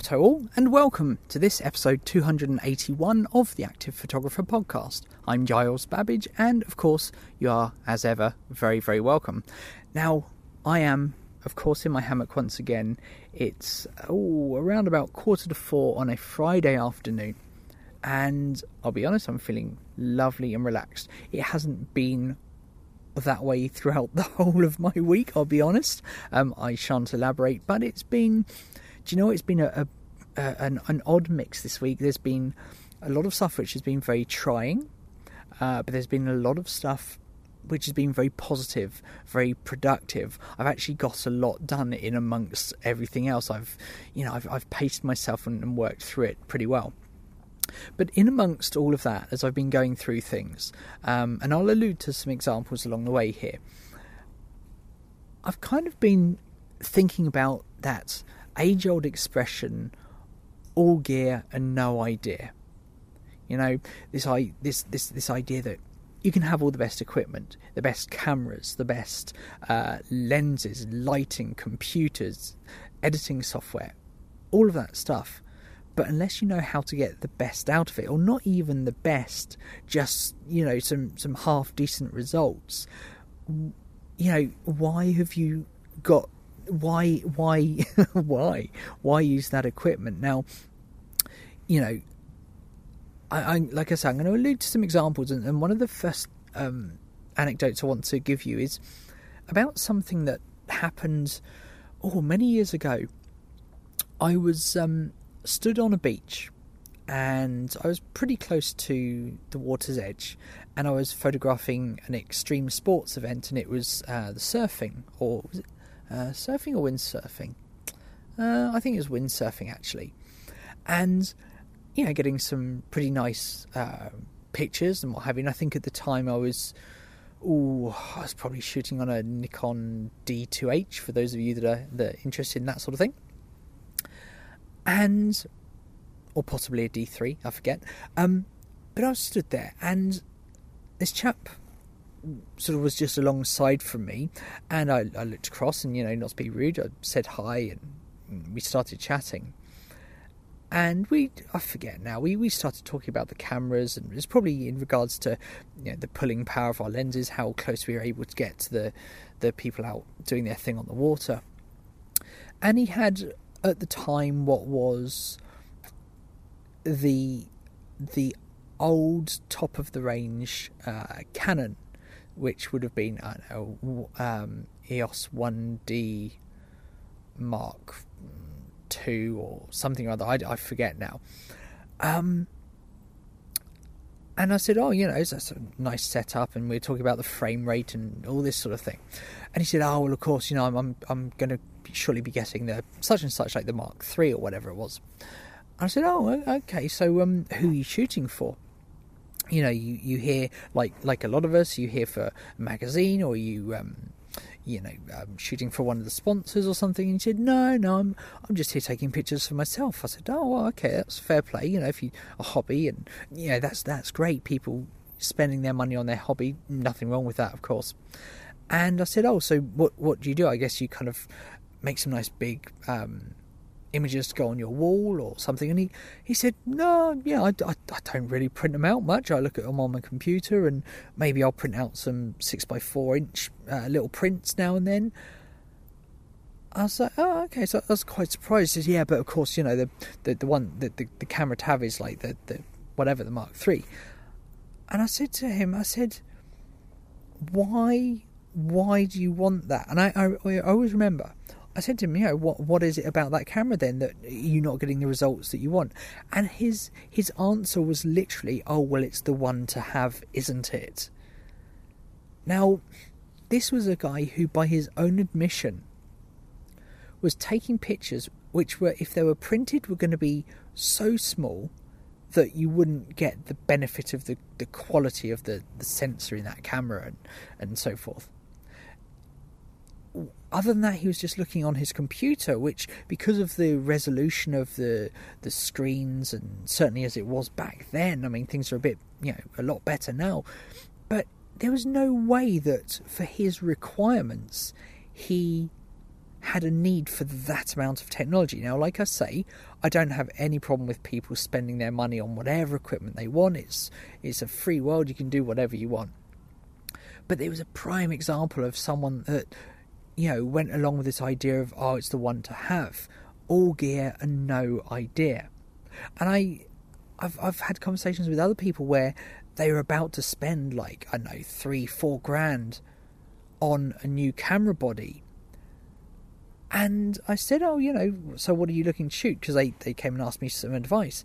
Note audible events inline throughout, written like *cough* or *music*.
What all, and welcome to this episode 281 of the Active Photographer Podcast. I'm Giles Babbage, and of course, you are, as ever, very, very welcome. Now, I am, of course, in my hammock once again. It's oh, around about quarter to four on a Friday afternoon, and I'll be honest, I'm feeling lovely and relaxed. It hasn't been that way throughout *laughs* the whole of my week, I'll be honest. Um, I shan't elaborate, but it's been do you know it's been a, a, a an, an, odd mix this week? There's been a lot of stuff which has been very trying, uh, but there's been a lot of stuff which has been very positive, very productive. I've actually got a lot done in amongst everything else. I've, you know, I've, I've paced myself and, and worked through it pretty well. But in amongst all of that, as I've been going through things, um, and I'll allude to some examples along the way here, I've kind of been thinking about that age old expression all gear and no idea. You know, this, I this, this, this idea that you can have all the best equipment, the best cameras, the best uh, lenses, lighting, computers, editing software, all of that stuff. But unless you know how to get the best out of it, or not even the best, just you know some some half decent results, you know why have you got why why *laughs* why why use that equipment now you know I, I, like I said I'm going to allude to some examples and, and one of the first um, anecdotes I want to give you is about something that happened oh many years ago I was um, stood on a beach and I was pretty close to the water's edge and I was photographing an extreme sports event and it was uh, the surfing or was it uh, surfing or windsurfing? Uh, I think it was windsurfing actually, and you know, getting some pretty nice uh, pictures and what have you. And I think at the time I was, oh, I was probably shooting on a Nikon D2H for those of you that are that are interested in that sort of thing, and or possibly a D3, I forget. Um, but I stood there, and this chap sort of was just alongside from me, and I, I looked across, and you know, not to be rude, I said hi, and we started chatting. And we, I forget now, we, we started talking about the cameras, and it's probably in regards to you know, the pulling power of our lenses, how close we were able to get to the, the people out doing their thing on the water. And he had at the time what was the the old top of the range uh, Canon which would have been I know um, EOS 1D Mark two or something or other. I, I forget now. Um, and I said, "Oh, you know, it's a nice setup," and we are talking about the frame rate and all this sort of thing. And he said, "Oh, well, of course, you know, I'm I'm, I'm going to surely be getting the such and such, like the Mark Three or whatever it was." And I said, "Oh, okay. So, um, who are you shooting for?" you know, you, you hear like like a lot of us, you hear for a magazine or you um, you know um, shooting for one of the sponsors or something. And he said, no, no, I'm I'm just here taking pictures for myself. I said, oh, well, okay, that's fair play. You know, if you a hobby and you know that's that's great. People spending their money on their hobby, nothing wrong with that, of course. And I said, oh, so what what do you do? I guess you kind of make some nice big um, images to go on your wall or something. And he, he said, No, yeah, I, I, I, don't really print them out much. I look at them on my computer and maybe I'll print out some 6 by 4 inch uh, little prints now and then. I was like, oh, okay. So I was quite surprised. He said, yeah, but of course, you know, the the, the one, the, the, the camera tab is like the, the whatever, the Mark III. And I said to him, I said, why, why do you want that? And I, I, I always remember I said to him, you know, what what is it about that camera then that you're not getting the results that you want? And his his answer was literally, oh well, it's the one to have, isn't it? Now, this was a guy who, by his own admission, was taking pictures which were, if they were printed, were going to be so small that you wouldn't get the benefit of the, the quality of the, the sensor in that camera and, and so forth other than that, he was just looking on his computer, which, because of the resolution of the the screens, and certainly as it was back then, I mean, things are a bit, you know, a lot better now. But there was no way that for his requirements, he had a need for that amount of technology. Now, like I say, I don't have any problem with people spending their money on whatever equipment they want. It's it's a free world; you can do whatever you want. But it was a prime example of someone that you know went along with this idea of oh, it's the one to have, all gear and no idea. And I, I've I've had conversations with other people where they were about to spend like I know three four grand on a new camera body and I said, Oh, you know, so what are you looking to shoot? Because they, they came and asked me some advice.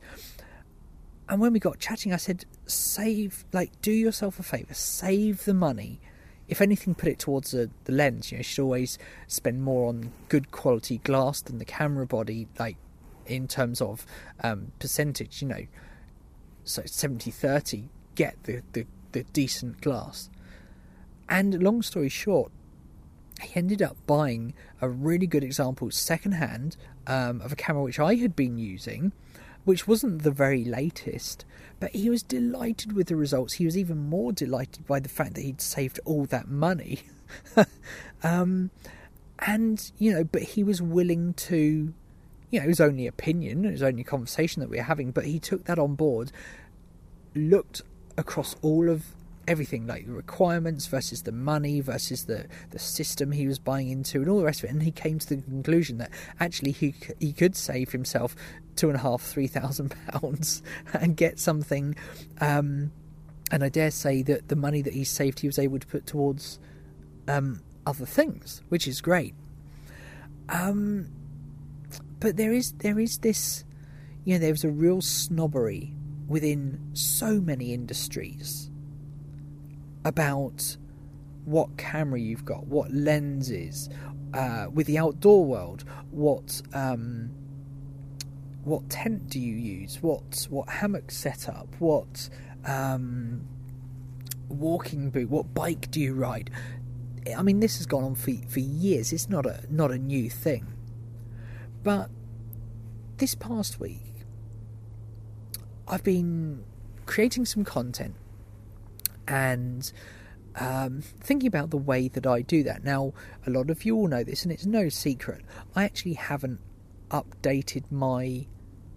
And when we got chatting, I said, Save, like, do yourself a favour, save the money. If anything, put it towards the, the lens. You know, you should always spend more on good quality glass than the camera body, like, in terms of um, percentage, you know. So 70 30, get the, the, the decent glass. And long story short, he ended up buying a really good example secondhand um, of a camera which I had been using, which wasn't the very latest, but he was delighted with the results. He was even more delighted by the fact that he'd saved all that money. *laughs* um, and, you know, but he was willing to, you know, it was only opinion, it was only conversation that we were having, but he took that on board, looked across all of everything like the requirements versus the money versus the the system he was buying into and all the rest of it. And he came to the conclusion that actually he he could save himself two and a half three thousand *laughs* pounds and get something um, and I dare say that the money that he saved he was able to put towards um, other things which is great. Um, but there is there is this you know there's a real snobbery within so many industries about what camera you've got, what lenses, uh, with the outdoor world, what um, what tent do you use, what what hammock setup, what um, walking boot, what bike do you ride? I mean, this has gone on for for years. It's not a not a new thing, but this past week, I've been creating some content and um, thinking about the way that I do that. Now, a lot of you all know this, and it's no secret. I actually haven't updated my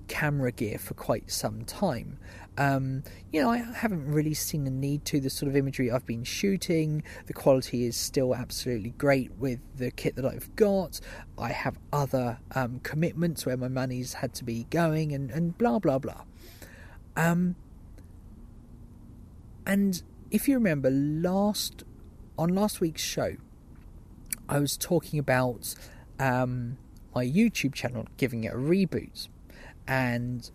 camera gear for quite some time. Um, you know, I haven't really seen the need to. The sort of imagery I've been shooting, the quality is still absolutely great with the kit that I've got. I have other um, commitments where my money's had to be going, and, and blah blah blah. Um, and if you remember last on last week's show, I was talking about um, my YouTube channel giving it a reboot, and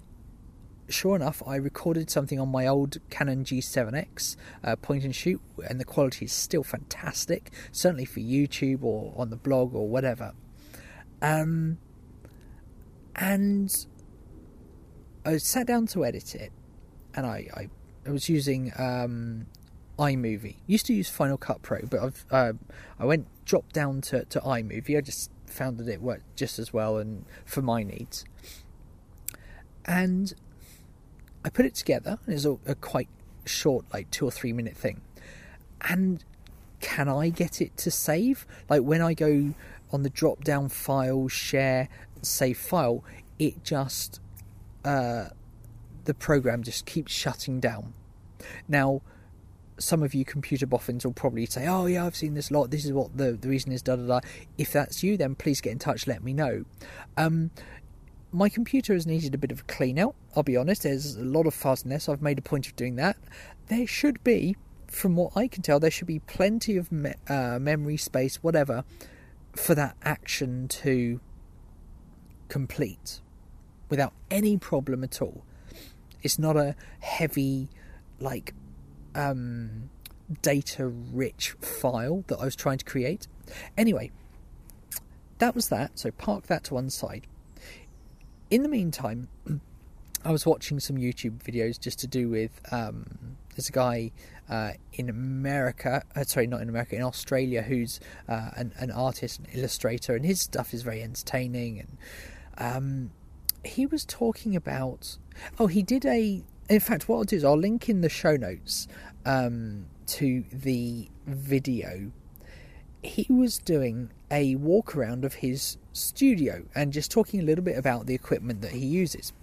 sure enough, I recorded something on my old Canon G7X uh, point and shoot, and the quality is still fantastic, certainly for YouTube or on the blog or whatever. Um, and I sat down to edit it, and I, I, I was using um, iMovie. Used to use Final Cut Pro, but I've uh, I went dropped down to, to iMovie. I just found that it worked just as well and for my needs. And I put it together. It's a, a quite short, like two or three minute thing. And can I get it to save? Like when I go on the drop down file, share, save file, it just uh, the program just keeps shutting down. Now some of you computer boffins will probably say, "Oh yeah, I've seen this a lot. This is what the the reason is." Da da da. If that's you, then please get in touch. Let me know. Um, my computer has needed a bit of a clean out. I'll be honest. There's a lot of fuzziness. I've made a point of doing that. There should be, from what I can tell, there should be plenty of me- uh, memory space, whatever, for that action to complete without any problem at all. It's not a heavy, like um, data rich file that I was trying to create. Anyway, that was that. So park that to one side. In the meantime, *clears throat* I was watching some YouTube videos just to do with. Um, there's a guy uh, in America, uh, sorry, not in America, in Australia, who's uh, an, an, artist, and illustrator, and his stuff is very entertaining. And um, he was talking about. Oh, he did a in fact, what I'll do is I'll link in the show notes um, to the video. he was doing a walk around of his studio and just talking a little bit about the equipment that he uses.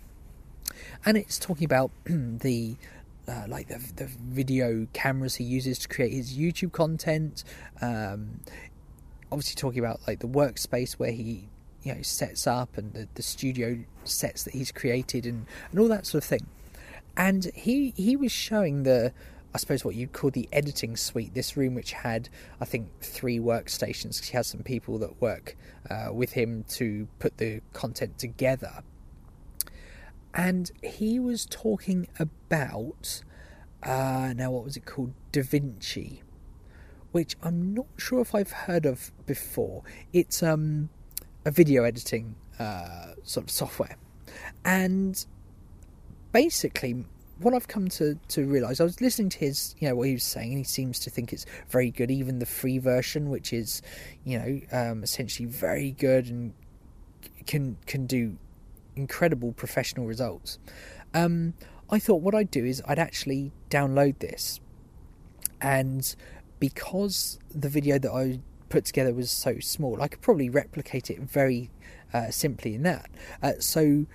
And it's talking about *clears throat* the uh, like the, the video cameras he uses to create his YouTube content. Um, obviously, talking about like the workspace where he you know sets up and the, the studio sets that he's created and, and all that sort of thing. And he he was showing the I suppose what you'd call the editing suite. This room, which had, I think, three workstations, he has some people that work uh, with him to put the content together. And he was talking about, uh, now what was it called? Da Vinci, which I'm not sure if I've heard of before. It's um, a video editing uh, sort of software. And basically, what I've come to, to realise, I was listening to his, you know, what he was saying, and he seems to think it's very good. Even the free version, which is, you know, um, essentially very good and can can do incredible professional results. Um, I thought what I'd do is I'd actually download this, and because the video that I put together was so small, I could probably replicate it very uh, simply in that. Uh, so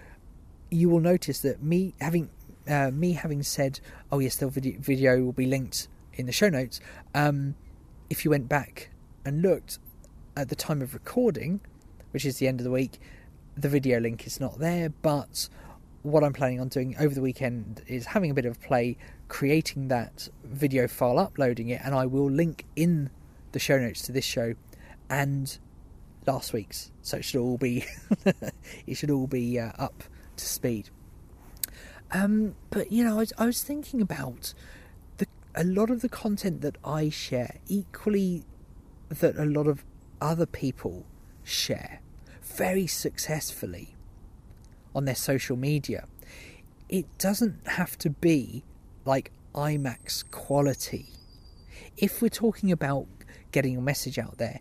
you will notice that me having uh, me having said, "Oh yes, the video, video will be linked in the show notes." Um, if you went back and looked at the time of recording, which is the end of the week, the video link is not there. But what I'm planning on doing over the weekend is having a bit of play, creating that video file, uploading it, and I will link in the show notes to this show and last week's. So it should all be *laughs* it should all be uh, up to speed. Um, but you know, I was, I was thinking about the a lot of the content that I share, equally that a lot of other people share very successfully on their social media. It doesn't have to be like IMAX quality. If we're talking about getting your message out there,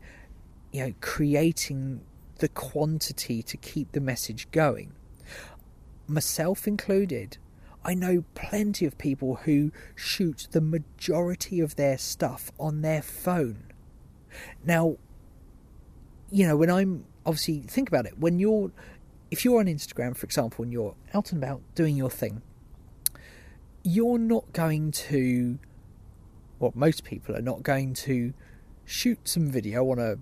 you know, creating the quantity to keep the message going, myself included, I know plenty of people who shoot the majority of their stuff on their phone. Now, you know, when I'm obviously think about it, when you're if you're on Instagram, for example, and you're out and about doing your thing, you're not going to well, most people are not going to shoot some video on a,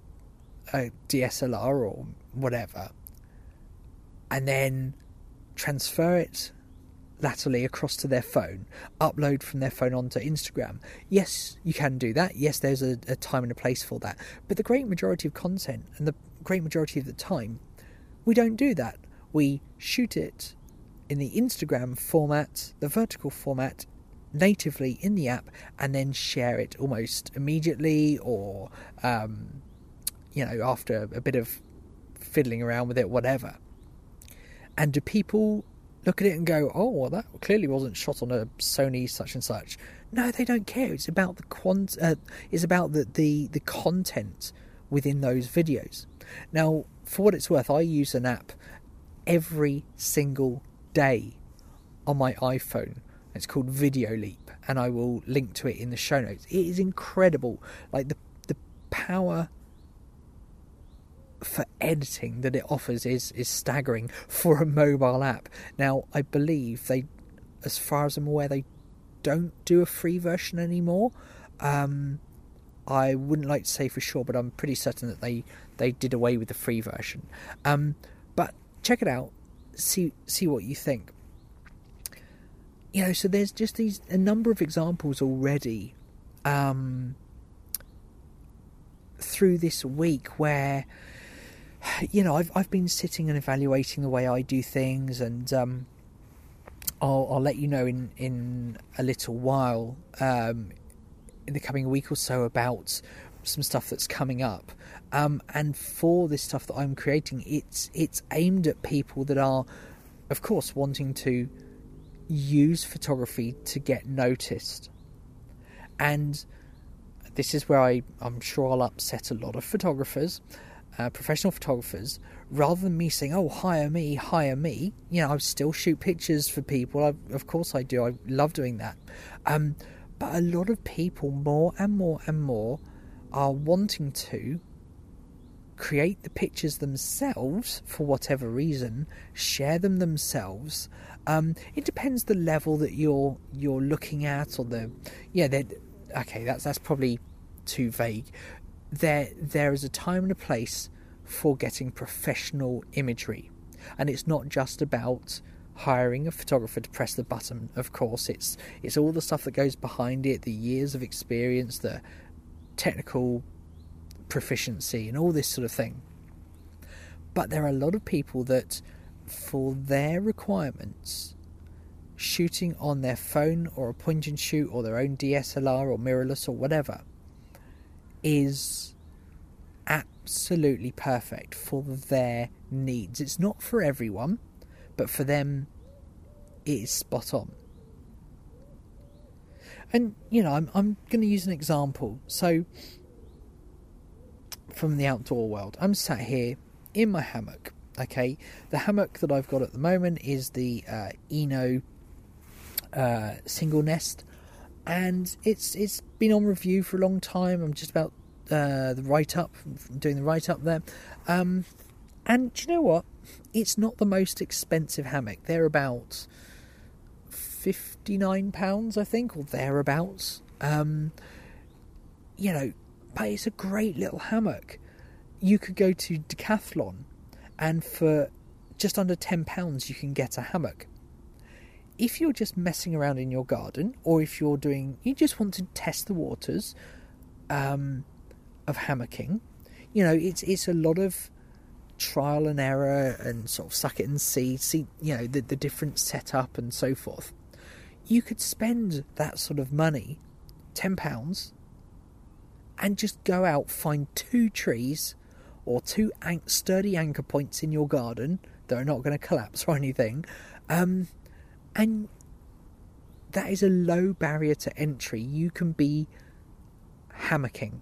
a DSLR or whatever and then transfer it laterally across to their phone, upload from their phone onto Instagram. Yes, you can do that. Yes, there's a, a, time and a place for that. But the great majority of content and the great majority of the time, we don't do that. We shoot it in the Instagram format, the vertical format, natively in the app, and then share it almost immediately or, um, you know, after a bit of fiddling around with it, whatever. And do people look at it and go, "Oh, well, that clearly wasn't shot on a Sony such and such." No, they don't care. It's about the quant. Uh, it's about the, the the content within those videos. Now, for what it's worth, I use an app every single day on my iPhone. It's called Video Leap, and I will link to it in the show notes. It is incredible, like the the power for editing that it offers is is staggering for a mobile app. Now, I believe they, as far as I'm aware, they don't do a free version anymore. Um, I wouldn't like to say for sure, but I'm pretty certain that they they did away with the free version. Um, but check it out, see see what you think. You know, so there's just these a number of examples already um, through this week where *sighs* you know, I've I've been sitting and evaluating the way I do things, and um, I'll I'll let you know in in a little while, um, in the coming week or so, about some stuff that's coming up. Um, and for this stuff that I'm creating, it's it's aimed at people that are, of course, wanting to use photography to get noticed, and this is where I I'm sure I'll upset a lot of photographers uh, professional photographers, rather than me saying, "Oh, hire me, hire me," you know, I still shoot pictures for people. I, of course, I do. I love doing that. Um, but a lot of people, more and more and more, are wanting to create the pictures themselves for whatever reason, share them themselves. Um, it depends the level that you're you're looking at, or the yeah. Okay, that's that's probably too vague. There there is a time and a place for getting professional imagery, and it's not just about hiring a photographer to press the button. Of course, it's it's all the stuff that goes behind it, the years of experience, the technical proficiency, and all this sort of thing. But there are a lot of people that, for their requirements, shooting on their phone or a point and shoot or their own DSLR or mirrorless or whatever is absolutely perfect for their needs. It's not for everyone, but for them, it is spot on. And you know, I'm I'm going to use an example. So, from the outdoor world, I'm sat here in my hammock. Okay, the hammock that I've got at the moment is the uh, Eno uh, single nest, and it's it's been on review for a long time. I'm just about uh, the write up, doing the write up there. Um, and do you know what? It's not the most expensive hammock. They're about fifty nine pounds, I think, or thereabouts. Um, you know, but it's a great little hammock. You could go to Decathlon, and for just under ten pounds, you can get a hammock. If you're just messing around in your garden, or if you're doing, you just want to test the waters, um, of hammocking. You know, it's it's a lot of trial and error and sort of suck it and see, see you know the the different setup and so forth. You could spend that sort of money, ten pounds, and just go out find two trees or two sturdy anchor points in your garden that are not going to collapse or anything, um, and that is a low barrier to entry. You can be hammocking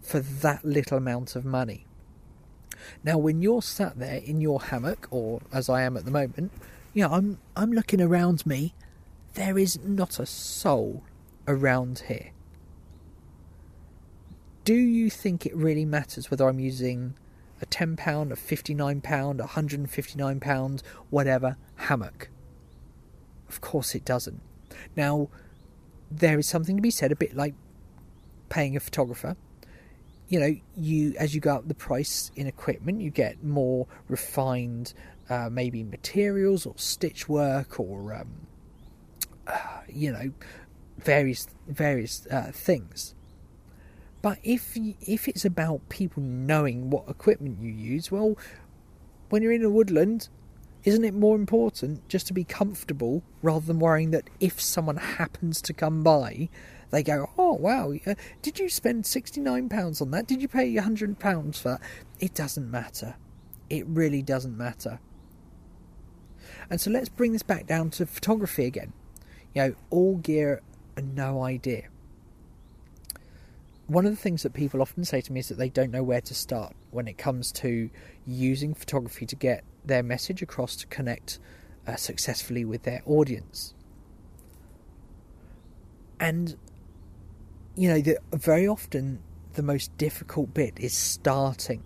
for that little amount of money. Now, when you're sat there in your hammock, or as I am at the moment, you know, I'm I'm looking around me. There is not a soul around here. Do you think it really matters whether I'm using a ten pound, a fifty nine pound, a hundred and fifty nine pound, whatever hammock? Of course it doesn't. Now, there is something to be said, a bit like paying a photographer you know, you as you go up the price in equipment, you get more refined, uh, maybe materials or stitch work or um, uh, you know, various various uh, things. But if if it's about people knowing what equipment you use, well, when you're in a woodland, isn't it more important just to be comfortable rather than worrying that if someone happens to come by, they go, oh wow, did you spend £69 on that? Did you pay £100 for that? It doesn't matter. It really doesn't matter. And so let's bring this back down to photography again. You know, all gear and no idea. One of the things that people often say to me is that they don't know where to start when it comes to using photography to get their message across to connect uh, successfully with their audience. And you know, the, very often the most difficult bit is starting.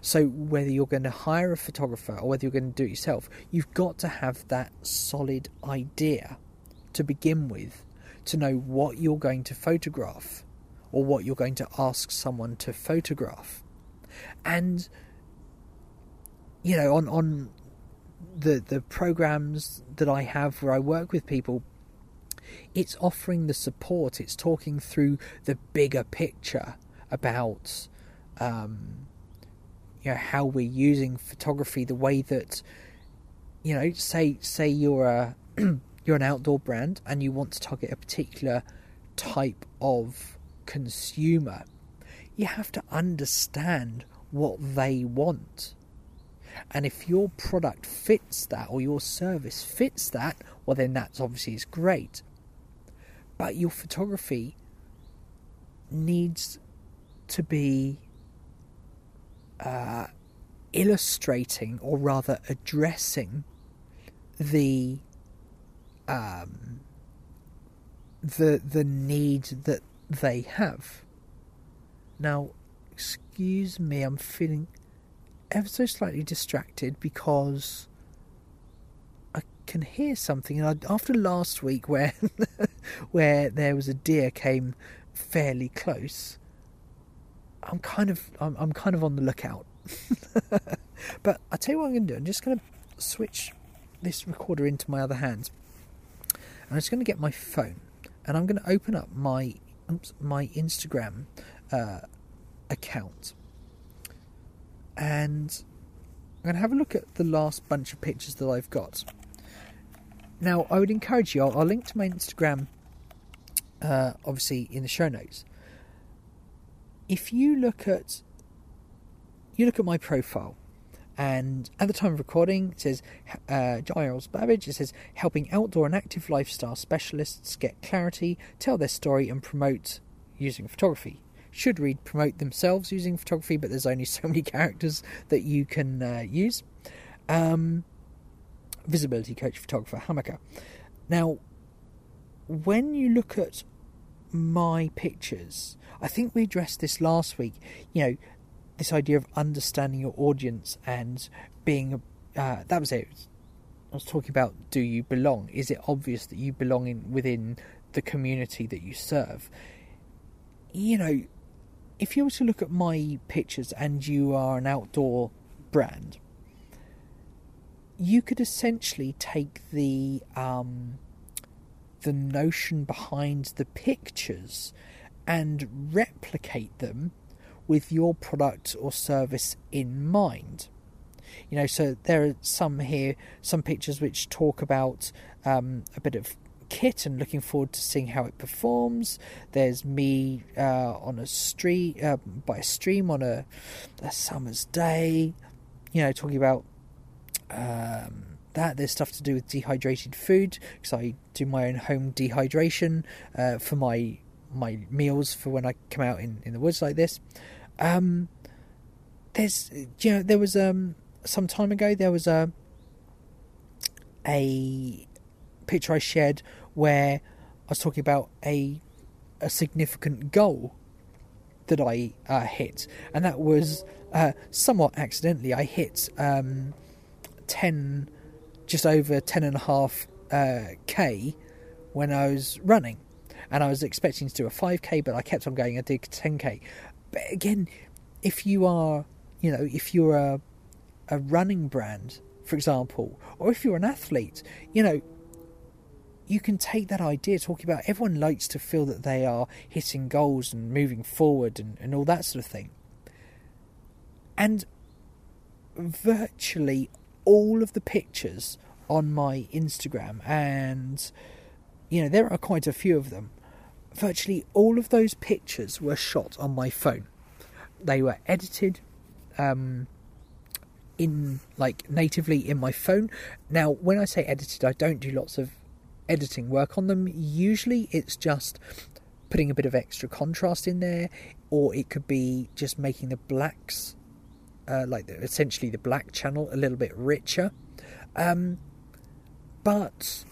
So whether you're going to hire a photographer or whether you're going to do it yourself, you've got to have that solid idea to begin with to know what you're going to photograph or what you're going to ask someone to photograph. And you know, on on the the programs that I have where I work with people, it's offering the support, it's talking through the bigger picture about um, you know how we're using photography, the way that you know, say say you're a *clears throat* you're an outdoor brand and you want to target a particular type of consumer, you have to understand what they want. And if your product fits that or your service fits that, well, then that's obviously is great. But your photography needs to be uh, illustrating or rather addressing the um, the the need that they have. Now, excuse me, I'm feeling ever so slightly distracted because I can hear something. And I, after last week, where *laughs* where there was a deer came fairly close, I'm kind of I'm, I'm kind of on the lookout. *laughs* but I tell you what I'm going to do. I'm just going to switch this recorder into my other hand, and I'm just going to get my phone, and I'm going to open up my oops, my Instagram uh, account, and I'm going to have a look at the last bunch of pictures that I've got. Now, I would encourage you. I'll, I'll link to my Instagram, uh, obviously in the show notes. If you look at you look at my profile, and at the time of recording, it says uh, Giles Babbage. It says helping outdoor and active lifestyle specialists get clarity, tell their story, and promote using photography. Should read promote themselves using photography, but there's only *laughs* so many characters that you can uh, use. Um, visibility coach, photographer, hammocker. Now, when you look at my pictures, I think we addressed this last week. You know, this idea of understanding your audience and being uh, that was it. I was talking about do you belong? Is it obvious that you belong in within the community that you serve? You know, if you were to look at my pictures and you are an outdoor brand, you could essentially take the um, the notion behind the pictures and replicate them with your product or service in mind. You know, so there are some here, some pictures which talk about um, a bit of kit and looking forward to seeing how it performs. There's me uh, on a street uh, by a stream on a, a, summer's day. You know, talking about um, that. There's stuff to do with dehydrated food because I do my own home dehydration uh, for my my meals for when I come out in, in the woods like this. Um, there's, you know, there was um some time ago there was a a picture I shared where I was talking about a a significant goal that I uh, hit, and that was uh, somewhat accidentally. I hit um, ten, just over ten and a half uh, k when I was running, and I was expecting to do a 5k, but I kept on going. I did 10k. But again, if you are, you know, if you're a, a running brand, for example, or if you're an athlete, you know, you can take that idea talking about everyone likes to feel that they are hitting goals and moving forward and, and all that sort of thing. And virtually all of the pictures on my Instagram, and you know, there are quite a few of them, virtually all of those pictures were shot on my phone. They were edited um, in like natively in my phone. Now, when I say edited, I don't do lots of editing work on them. Usually, it's just putting a bit of extra contrast in there, or it could be just making the blacks, uh, like the, essentially the black channel, a little bit richer. Um, but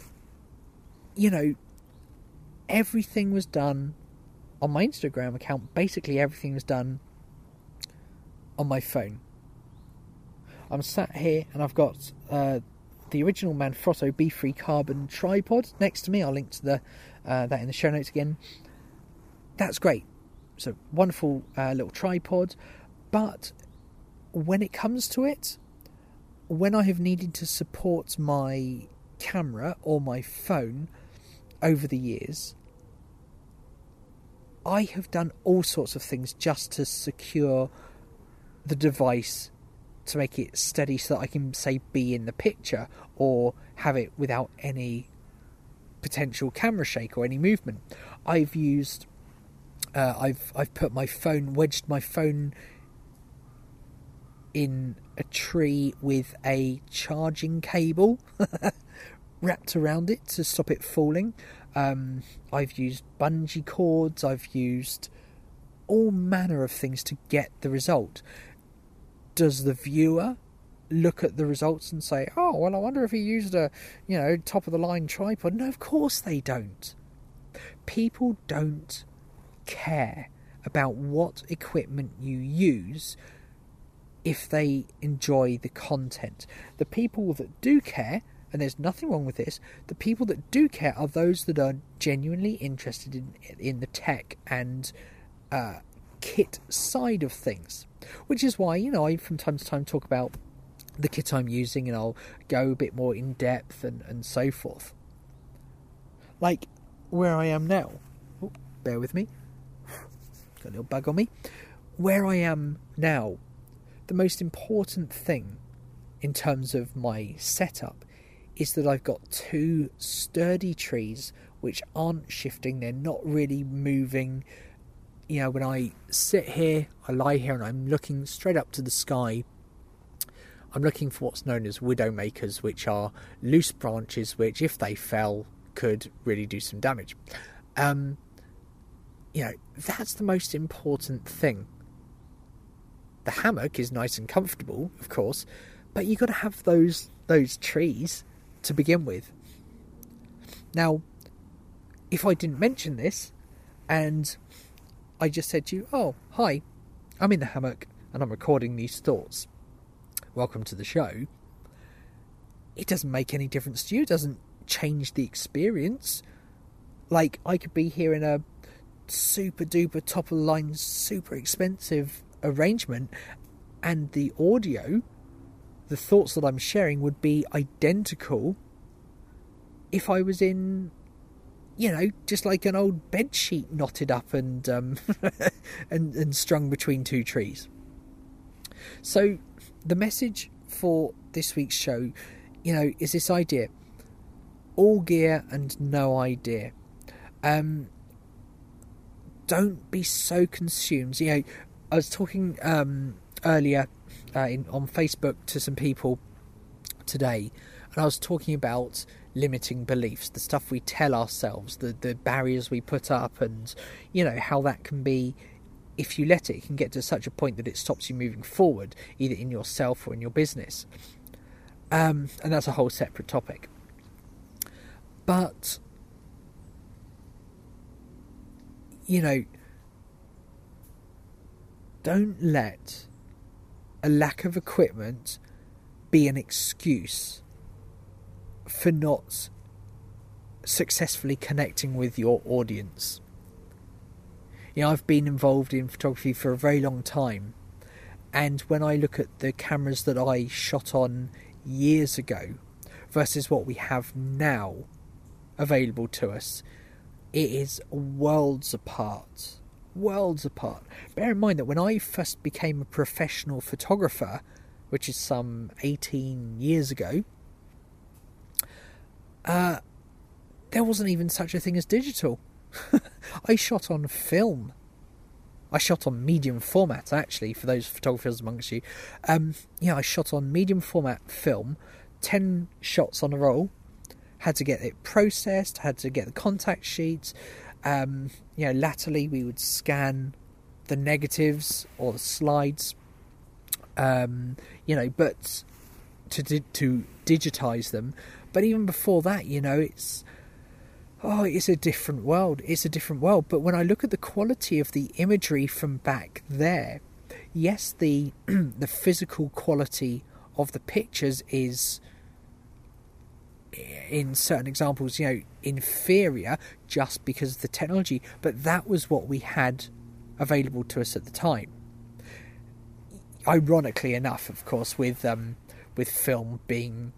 you know, everything was done on my Instagram account. Basically, everything was done on my phone. I'm sat here and I've got uh, the original Manfrotto Befree carbon tripod next to me. I'll link to the uh, that in the show notes again. That's great. A wonderful uh, little tripod, but when it comes to it, when I have needed to support my camera or my phone over the years, I have done all sorts of things just to secure the device to make it steady so that I can say be in the picture or have it without any potential camera shake or any movement. I've used uh, I've I've put my phone wedged my phone in a tree with a charging cable *laughs* wrapped around it to stop it falling. Um, I've used bungee cords, I've used all manner of things to get the result. Does the viewer look at the results and say, "Oh, well, I wonder if he used a, you know, top of the line tripod"? No, of course they don't. People don't care about what equipment you use if they enjoy the content. The people that do care, and there's nothing wrong with this, the people that do care are those that are genuinely interested in, in the tech and uh, kit side of things. Which is why, you know, I from time to time talk about the kit I'm using and I'll go a bit more in depth and, and so forth. Like where I am now. Oh, bear with me. Got a little bug on me. Where I am now, the most important thing in terms of my setup is that I've got two sturdy trees which aren't shifting, they're not really moving. You know, when I sit here, I lie here and I'm looking straight up to the sky. I'm looking for what's known as widowmakers, which are loose branches which, if they fell, could really do some damage. Um, you know, that's the most important thing. The hammock is nice and comfortable, of course, but you've got to have those those trees to begin with. Now, if I didn't mention this, and I just said to you, "Oh, hi, I'm in the hammock and I'm recording these thoughts. Welcome to the show." It doesn't make any difference to you. It doesn't change the experience. Like I could be here in a super duper top of the line, super expensive arrangement, and the audio, the thoughts that I'm sharing would be identical if I was in, you know, just like an old bed sheet knotted up and um, *laughs* and and strung between two trees. So, the message for this week's show, you know, is this idea: all gear and no idea. Um, don't be so consumed. You know, I was talking um, earlier uh, in, on Facebook to some people today, and I was talking about limiting beliefs, the stuff we tell ourselves, the the barriers we put up, and you know how that can be. If you let it, it can get to such a point that it stops you moving forward, either in yourself or in your business. Um, and that's a whole separate topic. But you know, don't let a lack of equipment be an excuse for not successfully connecting with your audience. You know, I've been involved in photography for a very long time, and when I look at the cameras that I shot on years ago versus what we have now available to us, it is worlds apart. Worlds apart. Bear in mind that when I first became a professional photographer, which is some 18 years ago, uh, there wasn't even such a thing as digital. *laughs* I shot on film. I shot on medium format, actually, for those photographers amongst you. Um, yeah, I shot on medium format film, 10 shots on a roll, had to get it processed, had to get the contact sheets. Um, you know, latterly we would scan the negatives or the slides. Um, you know, but to to digitize them. But even before that, you know, it's oh, it's a different world. It's a different world. But when I look at the quality of the imagery from back there, yes, the *clears throat* the physical quality of the pictures is in certain examples, you know, inferior just because of the technology, but that was what we had available to us at the time. Ironically enough, of course, with um, with film being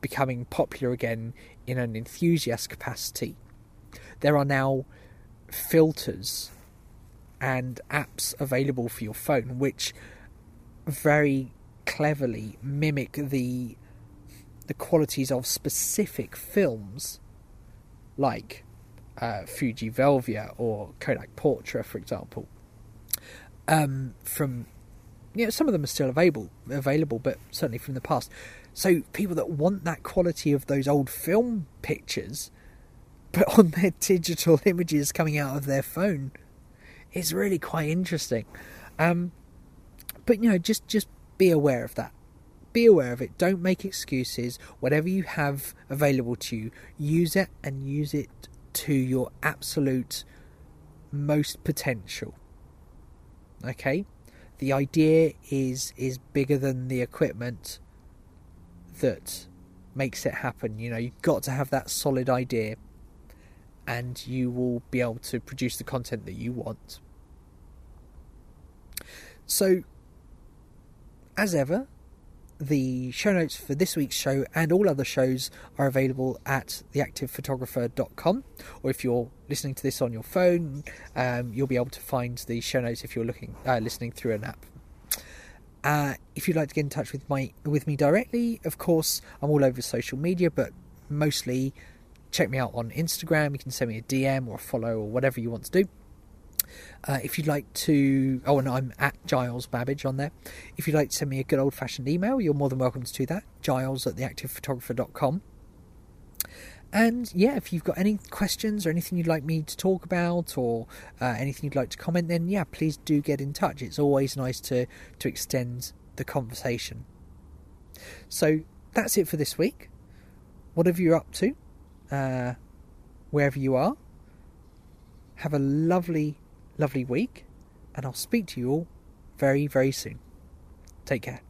becoming popular again in an enthusiast capacity, there are now filters and apps available for your phone which very cleverly mimic the the qualities of specific films like uh, Fuji Velvia or Kodak Portra, for example. Um, from you know, some of them are still available, available, but certainly from the past. So people that want that quality of those old film pictures, but *laughs* on their digital *laughs* images coming out of their phone, is really quite interesting. Um, but you know, just just be aware of that be aware of it. Don't make excuses. Whatever you have available to you, use it and use it to your absolute most potential. Okay, the idea is is bigger than the equipment that makes it happen. You know, you've got to have that solid idea, and you will be able to produce the content that you want. So, as ever, the show notes for this week's show and all other shows are available at theactivephotographer.com or if you're listening to this on your phone um, you'll be able to find the show notes if you're looking uh, listening through an app uh, if you'd like to get in touch with my with me directly of course i'm all over social media but mostly check me out on instagram you can send me a dm or a follow or whatever you want to do uh, if you'd like to, oh, and I'm at Giles Babbage on there. If you'd like to send me a good old fashioned email, you're more than welcome to do that. Giles at theactivephotographer.com. And yeah, if you've got any questions or anything you'd like me to talk about or uh, anything you'd like to comment, then yeah, please do get in touch. It's always nice to, to extend the conversation. So that's it for this week. Whatever you're up to, uh, wherever you are, have a lovely lovely week, and I'll speak to you all very, very soon. Take care.